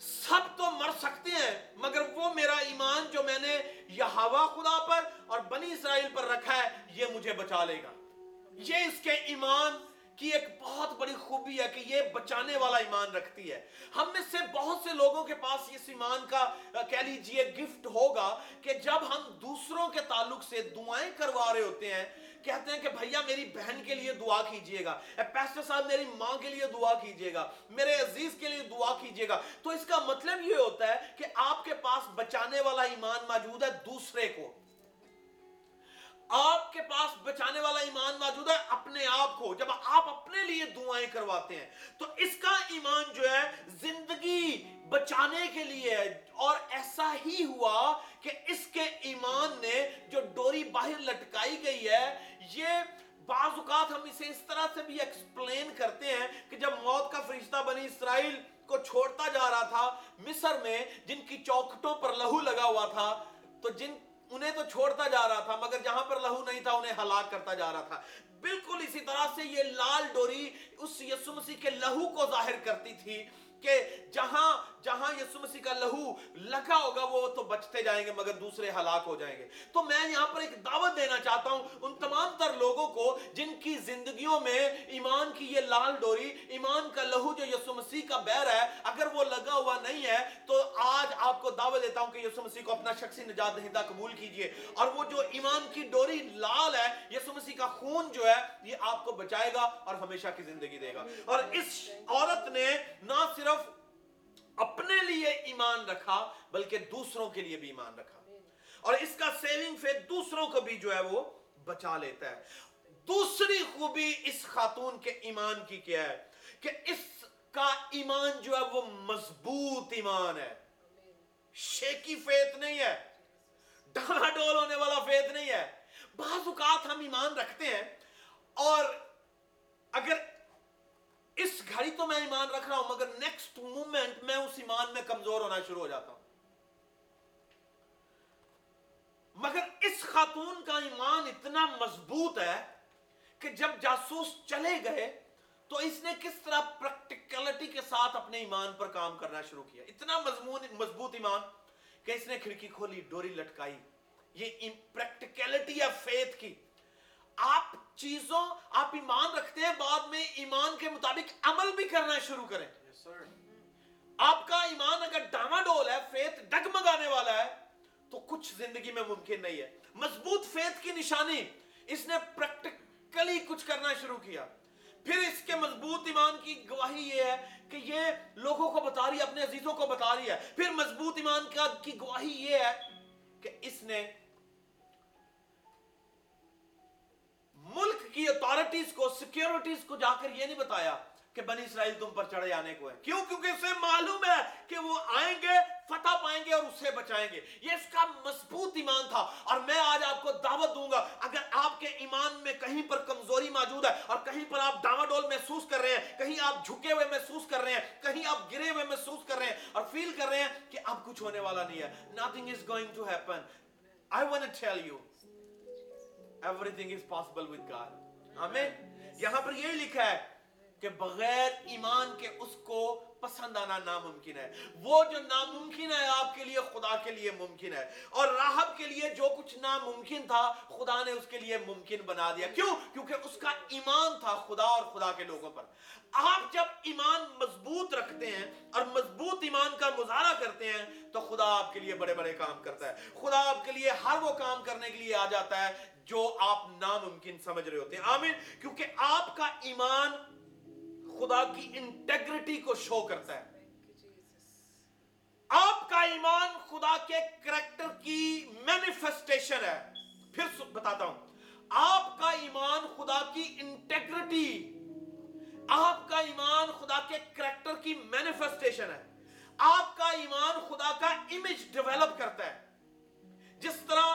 سب تو مر سکتے ہیں، مگر وہ میرا ایمان جو میں نے یہ ہوا خدا پر اور بنی اسرائیل پر رکھا ہے، یہ مجھے بچا لے گا۔ یہ اس کے ایمان کی ایک بہت بڑی خوبی ہے کہ یہ بچانے والا ایمان رکھتی ہے۔ ہم میں سے بہت سے لوگوں کے پاس اس ایمان کا، کہہ لیجیے گفٹ ہوگا کہ جب ہم دوسروں کے تعلق سے دعائیں کروا رہے ہوتے ہیں، کہتے ہیں کہ بھیا میری بہن کے لیے دعا کیجیے گا پیسٹر صاحب میری ماں کے لیے دعا کیجیے گا، میرے عزیز کے لیے دعا کیجیے گا۔ تو اس کا مطلب یہ ہوتا ہے کہ آپ کے پاس بچانے والا ایمان موجود ہے دوسرے کو۔ آپ کے پاس بچانے والا ایمان موجود ہے اپنے آپ کو، جب آپ اپنے لیے دعائیں کرواتے ہیں، تو اس کا ایمان جو ہے زندگی بچانے کے لیے اور ایسا ہی ہوا کہ اس کے ایمان نے جو ڈوری باہر لٹکائی گئی ہے، یہ بعض اوقات ہم اسے اس طرح سے بھی ایکسپلین کرتے ہیں کہ جب موت کا فرشتہ بنی اسرائیل کو چھوڑتا جا رہا تھا مصر میں، جن کی چوکٹوں پر لہو لگا ہوا تھا، تو جن انہیں تو چھوڑتا جا رہا تھا، مگر جہاں پر لہو نہیں تھا، انہیں ہلاک کرتا جا رہا تھا۔ بالکل اسی طرح سے یہ لال ڈوری اس یسو مسیح کے لہو کو ظاہر کرتی تھی کہ جہاں جہاں یسو مسیح کا لہو لگا ہوگا وہ تو بچتے جائیں گے مگر دوسرے ہلاک ہو جائیں گے۔ تو میں یہاں پر ایک دعوت دینا چاہتا ہوں ان تمام تر لوگوں کو جن کی زندگیوں میں ایمان کی یہ لال ڈوری، ایمان کا لہو جو یسو مسیح کا بیر ہے، اگر وہ لگا ہوا نہیں ہے، تو آج آپ کو دعوت دیتا ہوں کہ یسو مسیح کو اپنا شخصی نجات دہندہ قبول کیجیے اور وہ جو ایمان کی ڈوری لال ہے یسو مسیح کا خون جو ہے، یہ آپ کو بچائے گا اور ہمیشہ کی زندگی دے گا۔ اور اس عورت نے نہ صرف اپنے لیے ایمان رکھا، بلکہ دوسروں کے لیے بھی ایمان رکھا۔ اور اس کا سیونگ فیت دوسروں کو بھی جو ہے وہ بچا لیتا ہے۔ دوسری خوبی اس خاتون کے ایمان کی کیا ہے؟ کہ اس کا ایمان جو ہے وہ مضبوط ایمان ہے۔ شیکی فیت نہیں ہے۔ ڈالا ڈول ہونے والا فیت نہیں ہے۔ بعض اوقات ہم ایمان رکھتے ہیں اور اگر اس گھڑی تو میں ایمان رکھ رہا ہوں، مگر نیکسٹ مومنٹ میں اس ایمان میں کمزور ہونا شروع ہو جاتا ہوں۔ مگر اس خاتون کا ایمان اتنا مضبوط ہے کہ جب جاسوس چلے گئے تو اس نے کس طرح پریکٹیکلٹی کے ساتھ اپنے ایمان پر کام کرنا شروع کیا۔ اتنا مضمون، مضبوط ایمان کہ اس نے کھڑکی کھولی، ڈوری لٹکائی۔ یہ پریکٹیکلٹی ہے فیتھ کی۔ آپ چیزوں آپ ایمان رکھتے ہیں بعد میں ایمان کے مطابق عمل بھی کرنا شروع کریں۔ آپ کا ایمان اگر ڈاما ڈول ہے فیت ڈگمگانے والا ہے تو کچھ زندگی میں ممکن نہیں ہے۔ مضبوط فیت کی نشانی اس نے پریکٹیکلی کچھ کرنا شروع کیا۔ پھر اس کے مضبوط ایمان کی گواہی یہ ہے کہ یہ لوگوں کو بتا رہی ہے اپنے عزیزوں کو بتا رہی ہے۔ پھر مضبوط ایمان کی گواہی یہ ہے کہ اس نے ملک کی اتارٹیز کو سیکیورٹیز کو جا کر یہ نہیں بتایا کہ بنی اسرائیل تم پر چڑھے آنے کو ہے۔ کیوں؟ کیونکہ اسے معلوم ہے کہ وہ آئیں گے، فتح پائیں گے اور اسے بچائیں گے۔ یہ اس کا مضبوط ایمان تھا۔ اور میں آج آپ کو دعوت دوں گا، اگر آپ کے ایمان میں کہیں پر کمزوری موجود ہے اور کہیں پر آپ ڈول محسوس کر رہے ہیں، کہیں آپ جھکے ہوئے محسوس کر رہے ہیں، کہیں آپ گرے ہوئے محسوس کر رہے ہیں اور فیل کر رہے ہیں کہ اب کچھ ہونے والا نہیں ہے۔ Nothing is going to happen. I want to tell you everything is possible with God آمین یہاں پر یہ لکھا ہے کہ بغیر ایمان کے اس کو پسند آنا ناممکن ہے۔ وہ جو ناممکن ہے آپ کے لیے، خدا کے لیے ممکن ہے۔ اور راہب کے لیے جو کچھ ناممکن تھا، خدا نے اس کے لیے ممکن بنا دیا۔ کیوں؟ کیونکہ اس کا ایمان تھا خدا اور خدا کے لوگوں پر۔ آپ جب ایمان مضبوط رکھتے ہیں اور مضبوط ایمان کا مظاہرہ کرتے ہیں، تو خدا آپ کے لیے بڑے بڑے کام کرتا ہے۔ خدا آپ کے لیے ہر وہ کام کرنے کے لیے آ جاتا ہے جو آپ ناممکن سمجھ رہے ہوتے ہیں۔ آمین۔ کیونکہ آپ کا ایمان خدا کی انٹیگریٹی کو شو کرتا ہے۔ آپ کا ایمان خدا کے کریکٹر کی مینیفیسٹیشن ہے۔ پھر بتاتا ہوں۔ آپ کا ایمان خدا کی انٹیگریٹی آپ کا ایمان خدا کے کریکٹر کی مینیفیسٹیشن ہے۔ آپ کا ایمان خدا کا امیج ڈیولپ کرتا ہے۔ جس طرح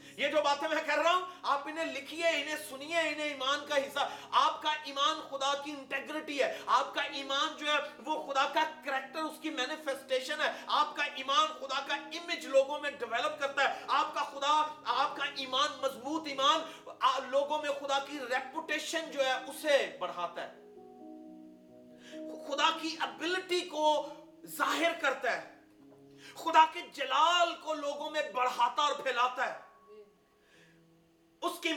یہ جو باتیں میں کر رہا ہوں، آپ انہیں لکھیے، انہیں سنیے، انہیں ایمان کا حصہ۔ آپ کا ایمان خدا کی انٹیگریٹی ہے۔ آپ کا ایمان جو ہے، وہ خدا کا کریکٹر اس کی مینیفیسٹیشن ہے۔ آپ کا ایمان خدا کا امیج لوگوں میں ڈیولپ کرتا ہے۔ آپ کا خدا، آپ کا ایمان مضبوط ایمان لوگوں میں خدا کی ریپوٹیشن جو ہے، اسے بڑھاتا ہے۔ خدا کی ابلٹی کو ظاہر کرتا ہے۔ خدا کے جلال کو لوگوں میں بڑھاتا اور پھیلاتا ہے۔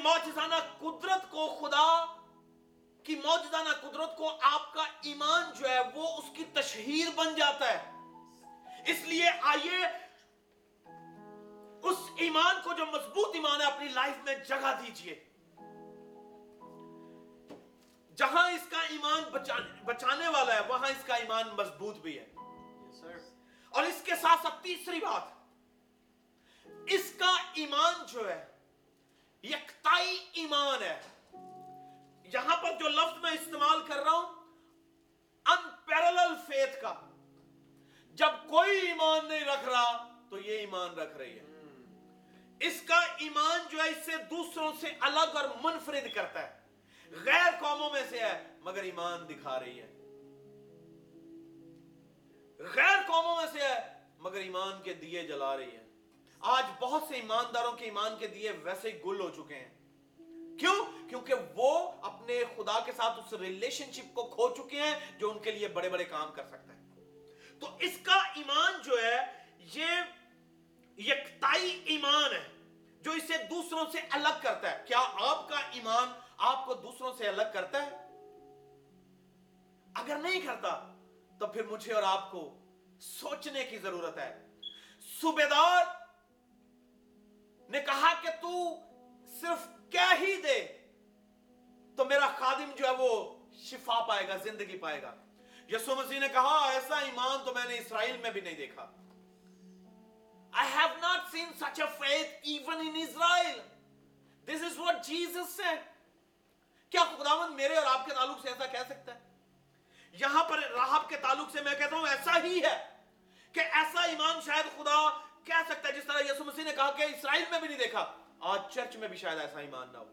موجزانہ قدرت کو خدا کی موجزانہ قدرت کو آپ کا ایمان جو ہے وہ اس کی تشہیر بن جاتا ہے۔ اس لیے آئیے اس ایمان کو جو مضبوط ایمان ہے اپنی لائف میں جگہ دیجیے۔ جہاں اس کا ایمان بچانے, بچانے والا ہے وہاں اس کا ایمان مضبوط بھی ہے۔ اور اس کے ساتھ ساتھ تیسری بات اس کا ایمان جو ہے یکتائی ایمان ہے۔ یہاں پر جو لفظ میں استعمال کر رہا ہوں انپیرلل فیتھ کا۔ جب کوئی ایمان نہیں رکھ رہا، تو یہ ایمان رکھ رہی ہے۔ اس کا ایمان جو ہے، اس سے دوسروں سے الگ اور منفرد کرتا ہے۔ غیر قوموں میں سے ہے، مگر ایمان دکھا رہی ہے۔ غیر قوموں میں سے ہے، مگر ایمان کے دیے جلا رہی ہے۔ آج بہت سے ایمانداروں کے ایمان کے دیے ویسے ہی گل ہو چکے ہیں۔ کیوں؟ کیونکہ وہ اپنے خدا کے ساتھ اس ریلیشن شپ کو کھو چکے ہیں جو ان کے لیے بڑے بڑے کام کر سکتا ہے۔ تو اس کا ایمان جو ہے، یہ یکتائی ایمان ہے، جو اسے دوسروں سے الگ کرتا ہے۔ کیا آپ کا ایمان آپ کو دوسروں سے الگ کرتا ہے؟ اگر نہیں کرتا، تو پھر مجھے اور آپ کو سوچنے کی ضرورت ہے۔ صوبیدار نے کہا کہ تو صرف کیا ہی دے، تو میرا خادم جو ہے وہ شفا پائے گا، زندگی پائے گا یسو مسیح نے کہا، ایسا ایمان تو میں نے اسرائیل میں بھی نہیں دیکھا I have not seen such a faith even in Israel. This is what Jesus said. کیا خداوند میرے اور آپ کے تعلق سے ایسا کہہ سکتا ہے یہاں پر راہب کے تعلق سے میں کہتا ہوں، ایسا ہی ہے کہ ایسا ایمان شاید خدا کہہ سکتا ہے جس طرح یسو مسیح نے کہا کہ اسرائیل میں بھی نہیں دیکھا، آج چرچ میں بھی شاید ایسا ایمان نہ ہو۔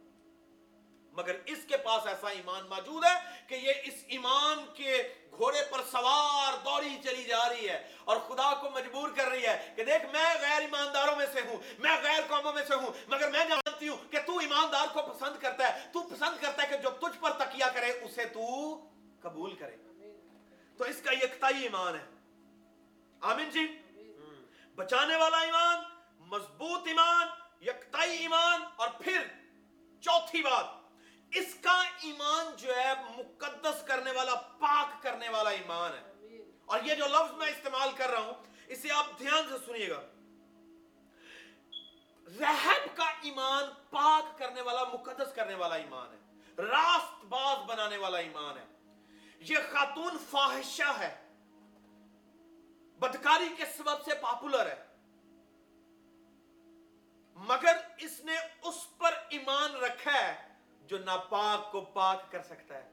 مگر اس کے پاس ایسا ایمان موجود ہے کہ یہ اس ایمان کے گھوڑے پر سوار دوڑی چلی جا رہی ہے اور خدا کو مجبور کر رہی ہے کہ دیکھ، میں غیر ایمانداروں میں سے ہوں، میں غیر قوموں میں سے ہوں، مگر میں جانتی ہوں کہ تو ایماندار کو پسند کرتا ہے، تو پسند کرتا ہے کہ جو تجھ پر تکیہ کرے، اسے تو قبول کرے۔ تو اس کا یکتائی ایمان ہے۔ آمین جی؟ بچانے والا ایمان، مضبوط ایمان، یکتائی ایمان، اور پھر چوتھی بات، اس کا ایمان جو ہے مقدس کرنے والا، پاک کرنے والا ایمان ہے۔ اور یہ جو لفظ میں استعمال کر رہا ہوں، اسے آپ دھیان سے سنیے گا۔ رہب کا ایمان پاک کرنے والا، مقدس کرنے والا ایمان ہے۔ راست باز بنانے والا ایمان ہے۔ یہ خاتون فاحشہ ہے۔ بدکاری کے سبب سے پاپولر ہے۔ مگر اس نے اس پر ایمان رکھا ہے جو ناپاک کو پاک کر سکتا ہے۔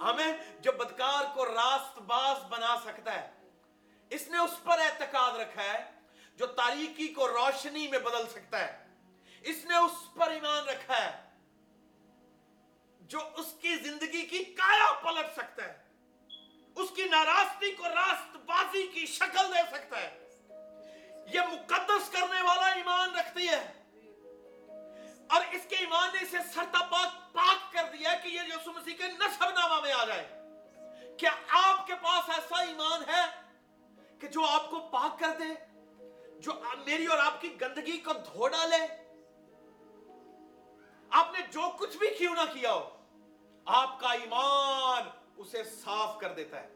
ہمیں جو بدکار کو راست باز بنا سکتا ہے اس نے اس پر اعتقاد رکھا ہے جو تاریکی کو روشنی میں بدل سکتا ہے۔ اس نے اس پر ایمان رکھا ہے جو اس کی زندگی کی کایا پلٹ سکتا ہے۔ اس کی ناراستی کو راست بازی کی شکل دے سکتا ہے۔ یہ مقدس کرنے والا ایمان رکھتی ہے۔ اور اس کے ایمان نے اسے سرتا پاک پاک کر دیا کہ یہ یسوع مسیح کے نصب نامہ میں آ جائے۔ کیا آپ کے پاس ایسا ایمان ہے کہ جو آپ کو پاک کر دے، جو میری اور آپ کی گندگی کو دھو ڈالے؟ آپ نے جو کچھ بھی کیوں نہ کیا ہو، آپ کا ایمان اسے صاف کر دیتا ہے۔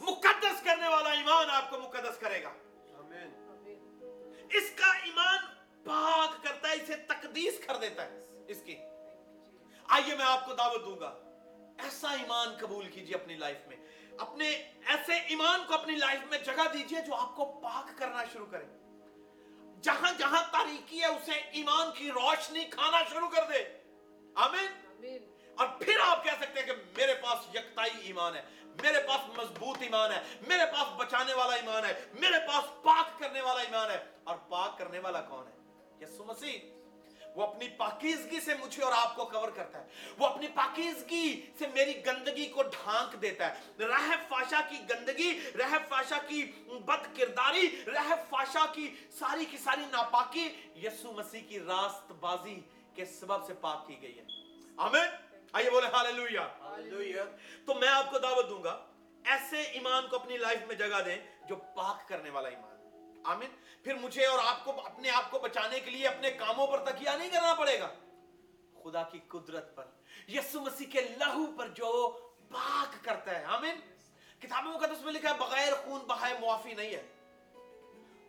مقدس کرنے والا ایمان آپ کو مقدس کرے گا۔ آمین۔ اس کا ایمان پاک کرتا ہے اسے تقدیس کر دیتا ہے۔ اس کی۔ آئیے میں آپ کو دعوت دوں گا۔ ایسا ایمان قبول کیجیے اپنی لائف میں۔ اپنے ایسے ایمان کو اپنی لائف میں جگہ دیجیے جو آپ کو پاک کرنا شروع کرے۔ جہاں جہاں تاریکی ہے اسے ایمان کی روشنی کھانا شروع کر دے۔ آمین۔ اور پھر آپ کہہ سکتے ہیں کہ میرے پاس یکتائی ایمان ہے۔ میرے پاس مضبوط ایمان ہے، میرے پاس بچانے والا ایمان ہے، میرے پاس پاک کرنے والا ایمان ہے۔ اور پاک کرنے والا کون ہے؟ یسو مسیح۔ وہ اپنی پاکیزگی سے مجھے اور آپ کو کور کرتا ہے۔ وہ اپنی پاکیزگی سے میری گندگی کو ڈھانک دیتا ہے۔ رہ فاشا کی گندگی رہ فاشا کی بد کرداری رہ فاشا کی ساری کی ساری ناپاکی یسو مسیح کی راست بازی کے سبب سے پاک کی گئی ہے۔ آمین۔ آئیے بولے ہاللویہ تو میں آپ کو دعوت دوں گا ایسے ایمان کو اپنی لائف میں جگہ دیں جو پاک کرنے والا ایمان آمین۔ پھر مجھے اور آپ کو اپنے آپ کو بچانے کے لیے اپنے کاموں پر تکیہ نہیں کرنا پڑے گا۔ خدا کی قدرت پر یسو مسیح کے لہو پر جو پاک کرتا ہے۔ آمین۔ کتابوں کا تو اس میں لکھا ہے بغیر خون بہائے معافی نہیں ہے۔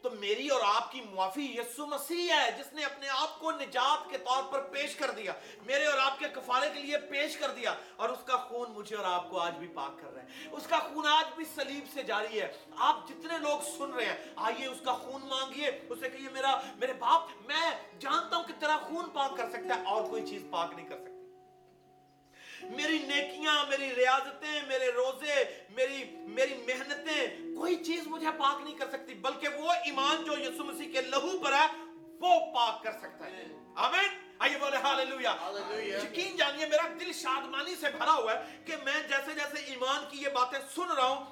تو میری اور آپ کی معافی یسو مسیح ہے، جس نے اپنے آپ کو نجات کے طور پر پیش کر دیا۔ میرے اور آپ کے کفارے کے لیے پیش کر دیا۔ اور اس کا خون مجھے اور آپ کو آج بھی پاک کر رہا ہے۔ اس کا خون آج بھی سلیب سے جاری ہے۔ آپ جتنے لوگ سن رہے ہیں، آئیے اس کا خون مانگیے۔ اسے کہیے، میرا، میرے باپ، میں جانتا ہوں کہ تیرا خون پاک کر سکتا ہے، اور کوئی چیز پاک نہیں کر سکتا۔ میری نیکیاں میری ریاضتیں میرے روزے میری میری محنتیں کوئی چیز مجھے پاک نہیں کر سکتی بلکہ وہ ایمان جو یسو مسیح کے لہو پر ہے وہ پاک کر سکتا ہے۔ آمین۔ آئیے بولے ہاللویا یقین جانیے میرا دل شادمانی سے بھرا ہوا ہے کہ میں جیسے جیسے ایمان کی یہ باتیں سن رہا ہوں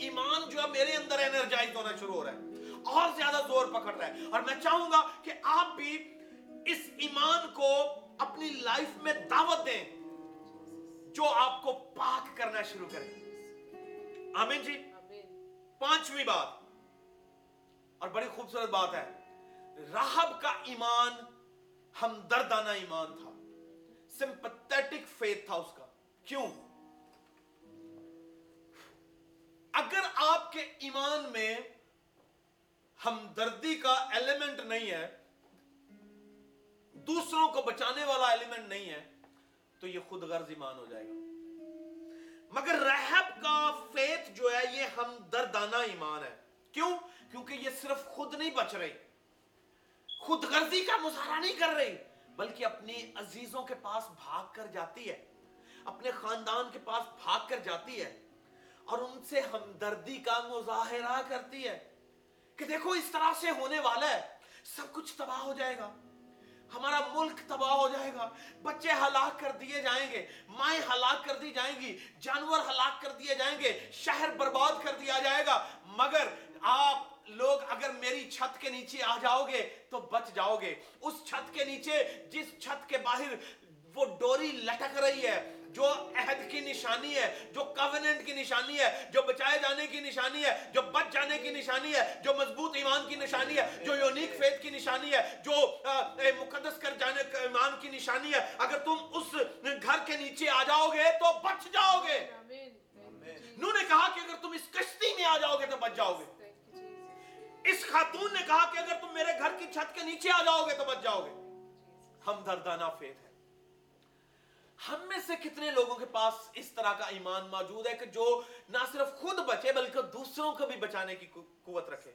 ایمان جو ہے میرے اندر انرجائز ہونا شروع ہو رہا ہے اور زیادہ زور پکڑ رہا ہے۔ اور میں چاہوں گا کہ آپ بھی اس ایمان کو اپنی لائف میں دعوت دیں۔ جو آپ کو پاک کرنا شروع کرے۔ آمین جی۔ پانچویں بات۔ اور بڑی خوبصورت بات ہے۔ راہب کا ایمان ہمدردانہ ایمان تھا۔ سمپتیٹک فیتھ تھا اس کا۔ کیوں؟ اگر آپ کے ایمان میں ہمدردی کا ایلیمنٹ نہیں ہے دوسروں کو بچانے والا ایلیمنٹ نہیں ہے تو یہ خود غرض ایمان ہو جائے گا۔ مگر رحب کا فیت جو ہے، یہ ہمدردانہ ایمان ہے۔ کیوں؟ کیونکہ یہ صرف خود نہیں بچ رہی۔ خود غرضی کا مظاہرہ نہیں کر رہی، بلکہ اپنی عزیزوں کے پاس بھاگ کر جاتی ہے۔ اپنے خاندان کے پاس بھاگ کر جاتی ہے۔ اور ان سے ہمدردی کا مظاہرہ کرتی ہے۔ کہ دیکھو، اس طرح سے ہونے والا ہے، سب کچھ تباہ ہو جائے گا۔ ہمارا ملک تباہ ہو جائے گا۔ بچے ہلاک کر دیے جائیں گے، مائیں ہلاک کر دی جائیں گی، جانور ہلاک کر دیے جائیں گے، شہر برباد کر دیا جائے گا۔ مگر آپ لوگ اگر میری چھت کے نیچے آ جاؤ گے تو بچ جاؤ گے۔ اس چھت کے نیچے، جس چھت کے باہر وہ ڈوری لٹک رہی ہے جو عہد کی نشانی ہے جو کوننٹ کی نشانی ہے جو بچائے جانے کی نشانی ہے جو بچ جانے کی نشانی ہے جو مضبوط ایمان کی نشانی ہے جو یونیک فیت کی نشانی ہے جو مقدس کر جانے ایمان کی نشانی ہے۔ اگر تم اس گھر کے نیچے آ جاؤ گے تو بچ جاؤ گے نو نے کہا کہ اگر تم اس کشتی میں آ جاؤ گے تو بچ جاؤ گے اس خاتون نے کہا کہ اگر تم میرے گھر کی چھت کے نیچے آ جاؤ گے تو بچ جاؤ گے ہم دردانہ فیت ہم میں سے کتنے لوگوں کے پاس اس طرح کا ایمان موجود ہے کہ جو نہ صرف خود بچے بلکہ دوسروں کو بھی بچانے کی قوت رکھے؟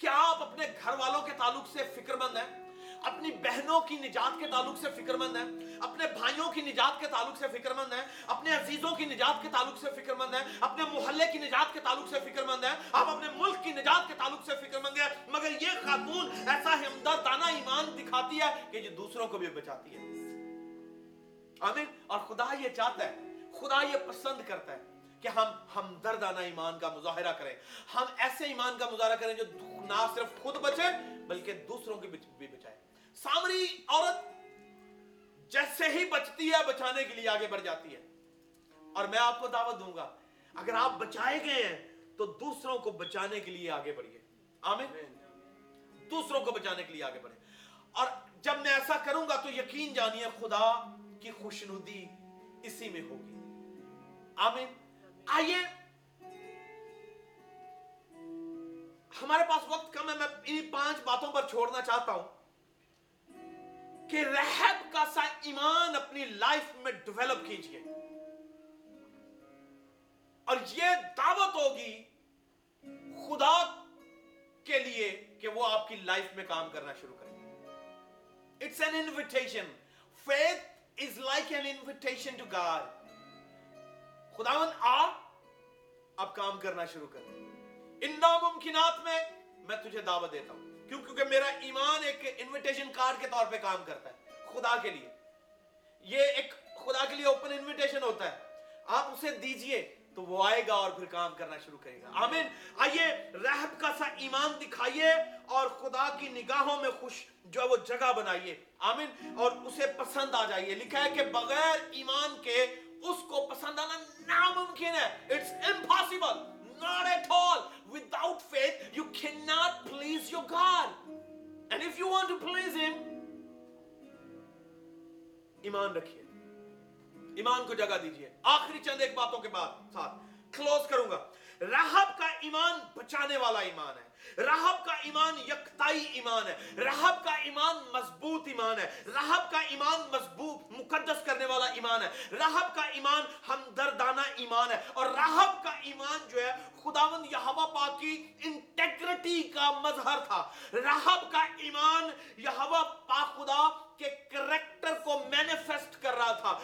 کیا آپ اپنے گھر والوں کے تعلق سے فکر مند ہیں؟ اپنی بہنوں کی نجات کے تعلق سے فکر مند ہیں؟ اپنے بھائیوں کی نجات کے تعلق سے فکر مند ہیں؟ اپنے عزیزوں کی نجات کے تعلق سے فکر مند ہیں؟ اپنے محلے کی نجات کے تعلق سے فکر مند ہیں؟ آپ اپنے ملک کی نجات کے تعلق سے فکر مند ہیں، مگر یہ خاتون ایسا ہمدردانہ ایمان دکھاتی ہے کہ یہ دوسروں کو بھی بچاتی ہے۔ آمین اور خدا یہ چاہتا ہے، خدا یہ پسند کرتا ہے کہ ہم ہمدردانہ ایمان کا مظاہرہ کریں۔ ہم ایسے ایمان کا مظاہرہ کریں جو نہ صرف خود بچے، بلکہ دوسروں کی بھی بچائے۔ سامری عورت جیسے ہی بچتی ہے، بچانے کے لیے آگے بڑھ جاتی ہے۔ اور میں آپ کو دعوت دوں گا، اگر آپ بچائے گئے ہیں، تو دوسروں کو بچانے کے لیے آگے بڑھیے۔ آمین؟ دوسروں کو بچانے کے لیے آگے بڑھے اور جب میں ایسا کروں گا تو یقین جانیے، خدا کی خوشنودی اسی میں ہوگی۔ آمین۔ آئیے۔ ہمارے پاس وقت کم ہے، میں انہی پانچ باتوں پر چھوڑنا چاہتا ہوں۔ کہ رہب کا سا ایمان اپنی لائف میں ڈیولپ کیجیے اور یہ دعوت ہوگی خدا کے لیے کہ وہ آپ کی لائف میں کام کرنا شروع کریں it's an invitation faith is like an invitation to God خداون آ، اب کام کرنا شروع کر۔ ان ناممکنات میں میں تجھے دعوت دیتا ہوں، کیوں؟ کیونکہ میرا ایمان ایک انویٹیشن کارڈ کے طور پہ کام کرتا ہے، خدا کے لیے۔ یہ ایک خدا کے لیے اوپن انویٹیشن ہوتا ہے۔ آپ اسے دیجیے تو وہ آئے گا اور پھر کام کرنا شروع کرے گا۔ آمین۔ آئیے رہب کا سا ایمان دکھائیے اور خدا کی نگاہوں میں خوش جو ہے وہ جگہ بنائیے۔ آمین. اور اسے پسند آ جائیے. لکھا ہے کہ بغیر ایمان کے اس کو پسند آنا ناممکن ہے. It's impossible not at all. Without faith you please your please and if and if you want to please ایمان رکھئے ایمان کو جگہ دیجیے. آخری چند ایک باتوں کے بعد ساتھ. کلوز کروں گا. راہب کا ایمان بچانے والا ایمان ہے۔ راہب کا ایمان یکتائی ایمان ہے۔ راہب کا ایمان مضبوط ایمان ہے۔ راہب کا ایمان مضبوط، مقدس کرنے والا ایمان ہے۔ راہب کا ایمان ہمدردانہ ایمان ہے۔ اور راہب کا ایمان جو ہے خداون یہوا پاک کی انٹیگریٹی کا مظہر تھا۔ راہب کا ایمان یہوا پاک خدا کے کریکٹر کو مینیفیسٹ کر رہا تھا۔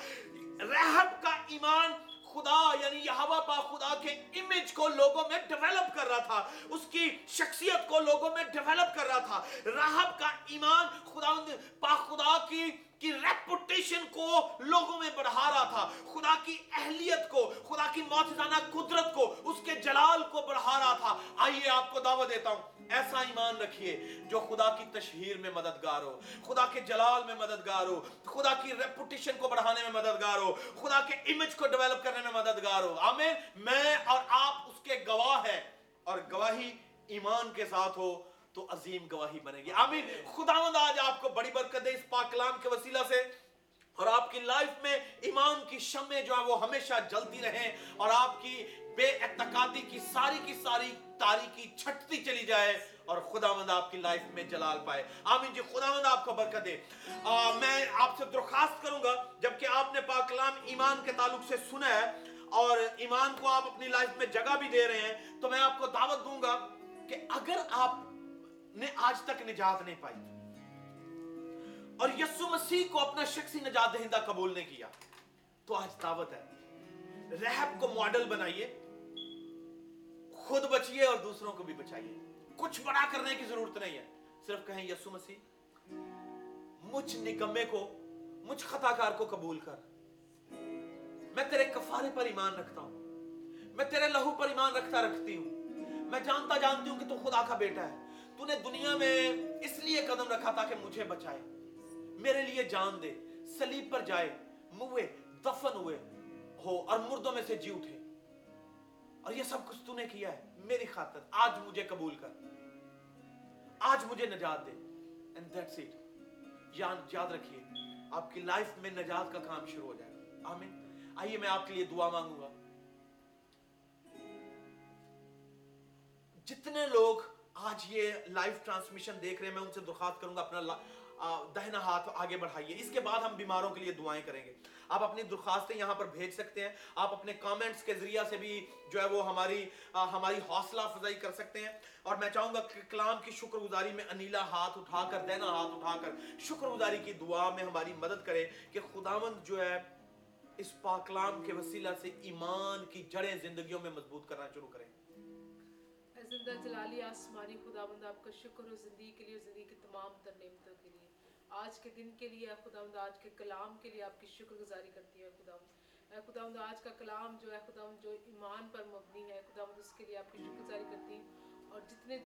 رہب کا ایمان خدا یعنی ہوا با خدا کے امیج کو لوگوں میں ڈیویلپ کر رہا تھا، اس کی شخصیت کو لوگوں میں ڈیویلپ کر رہا تھا۔ راہب کا ایمان خدا با خدا کی کی ریپوٹیشن کو لوگوں میں بڑھا رہا تھا، خدا کی اہلیت کو، خدا کی معجزانہ قدرت کو، اس کے جلال کو بڑھا رہا تھا۔ آئیے آپ کو دعوت دیتا ہوں، ایسا ایمان رکھیے جو خدا کی تشہیر میں مددگار ہو، خدا کے جلال میں مددگار ہو، خدا کی ریپوٹیشن کو بڑھانے میں مددگار ہو، خدا کے امیج کو ڈیولپ کرنے میں مددگار ہو۔ آمین۔ میں اور آپ اس کے گواہ ہیں اور گواہی ایمان کے ساتھ ہو۔ تو عظیم گواہی بنے گی۔ آمین۔ خداوند آج آپ کو بڑی برکت دے اس پاک کلام کے وسیلہ سے۔ اور آپ کی لائف میں ایمان کی شمیں جو ہیں وہ ہمیشہ جلتی رہیں اور آپ کی بے اعتقادی کی ساری کی ساری تاریخی چھٹتی چلی جائے اور خدا مند آپ کی لائف میں جلال پائے۔ آمین جی خدا مند آپ کو برکت دے۔ آ, میں آپ سے درخواست کروں گا جبکہ آپ نے پاک کلام ایمان کے تعلق سے سنا ہے اور ایمان کو آپ اپنی لائف میں جگہ بھی دے رہے ہیں تو میں آپ کو دعوت دوں گا کہ اگر آپ نے آج تک نجات نہیں پائی۔ اور یسو مسیح کو اپنا شخصی نجات دہندہ قبول نہیں کیا۔ تو آج دعوت ہے۔ رہب کو ماڈل بنائیے۔ خود بچیے اور دوسروں کو بھی بچائیے۔ کچھ بڑا کرنے کی ضرورت نہیں ہے۔ صرف کہیں یسو مسیح۔ مجھ نکمے کو، مجھ خطا کار کو قبول کر۔ میں تیرے کفارے پر ایمان رکھتا ہوں۔ میں تیرے لہو پر ایمان رکھتا رکھتی ہوں۔ میں جانتا جانتی ہوں کہ تو خدا کا بیٹا ہے۔ تو نے دنیا میں اس لیے قدم رکھا تھا کہ مجھے بچائے میرے لیے جان دے سلیب پر جائے موے دفن ہوئے ہو اور مردوں میں سے جی اٹھے اور یہ سب کچھ تو نے کیا ہے میری خاطر آج مجھے قبول کر آج مجھے نجات دے اینڈ دیٹس اٹ یاد رکھیے آپ کی لائف میں نجات کا کام شروع ہو جائے گا آمین آئیے میں آپ کے لیے دعا مانگوں گا جتنے لوگ آج یہ لائف ٹرانسمیشن دیکھ رہے ہیں، میں ان سے درخواست کروں گا، اپنا دہنا ہاتھ آگے بڑھائیے۔ اس کے بعد ہم بیماروں کے لیے دعائیں کریں گے۔ آپ اپنی درخواستیں یہاں پر بھیج سکتے ہیں۔ آپ اپنے کامنٹس کے ذریعہ سے بھی جو ہے وہ ہماری ہماری حوصلہ افزائی کر سکتے ہیں۔ اور میں چاہوں گا کہ کلام کی شکر گزاری میں انیلا ہاتھ اٹھا کر، دہنا ہاتھ اٹھا کر شکر گزاری کی دعا میں ہماری مدد کرے کہ خداوند جو ہے اس پاکلام کے وسیلہ سے ایمان کی جڑیں زندگیوں میں مضبوط کرنا شروع کریں۔ زندہ جلالی آسمانی خدا بند آپ کا شکر ہو زندگی کے لیے اور زندگی کی تمام تر نعمتوں کے لیے۔ آج کے دن کے لیے خدا بند آج کے کلام کے لیے آپ کی شکر گزاری کرتی ہے خدا اے خدا مند آج کا کلام جو ہے، خدا جو ایمان پر مبنی ہے، خدا مند اس کے لیے آپ کی شکر گزاری کرتی ہوں اور جتنے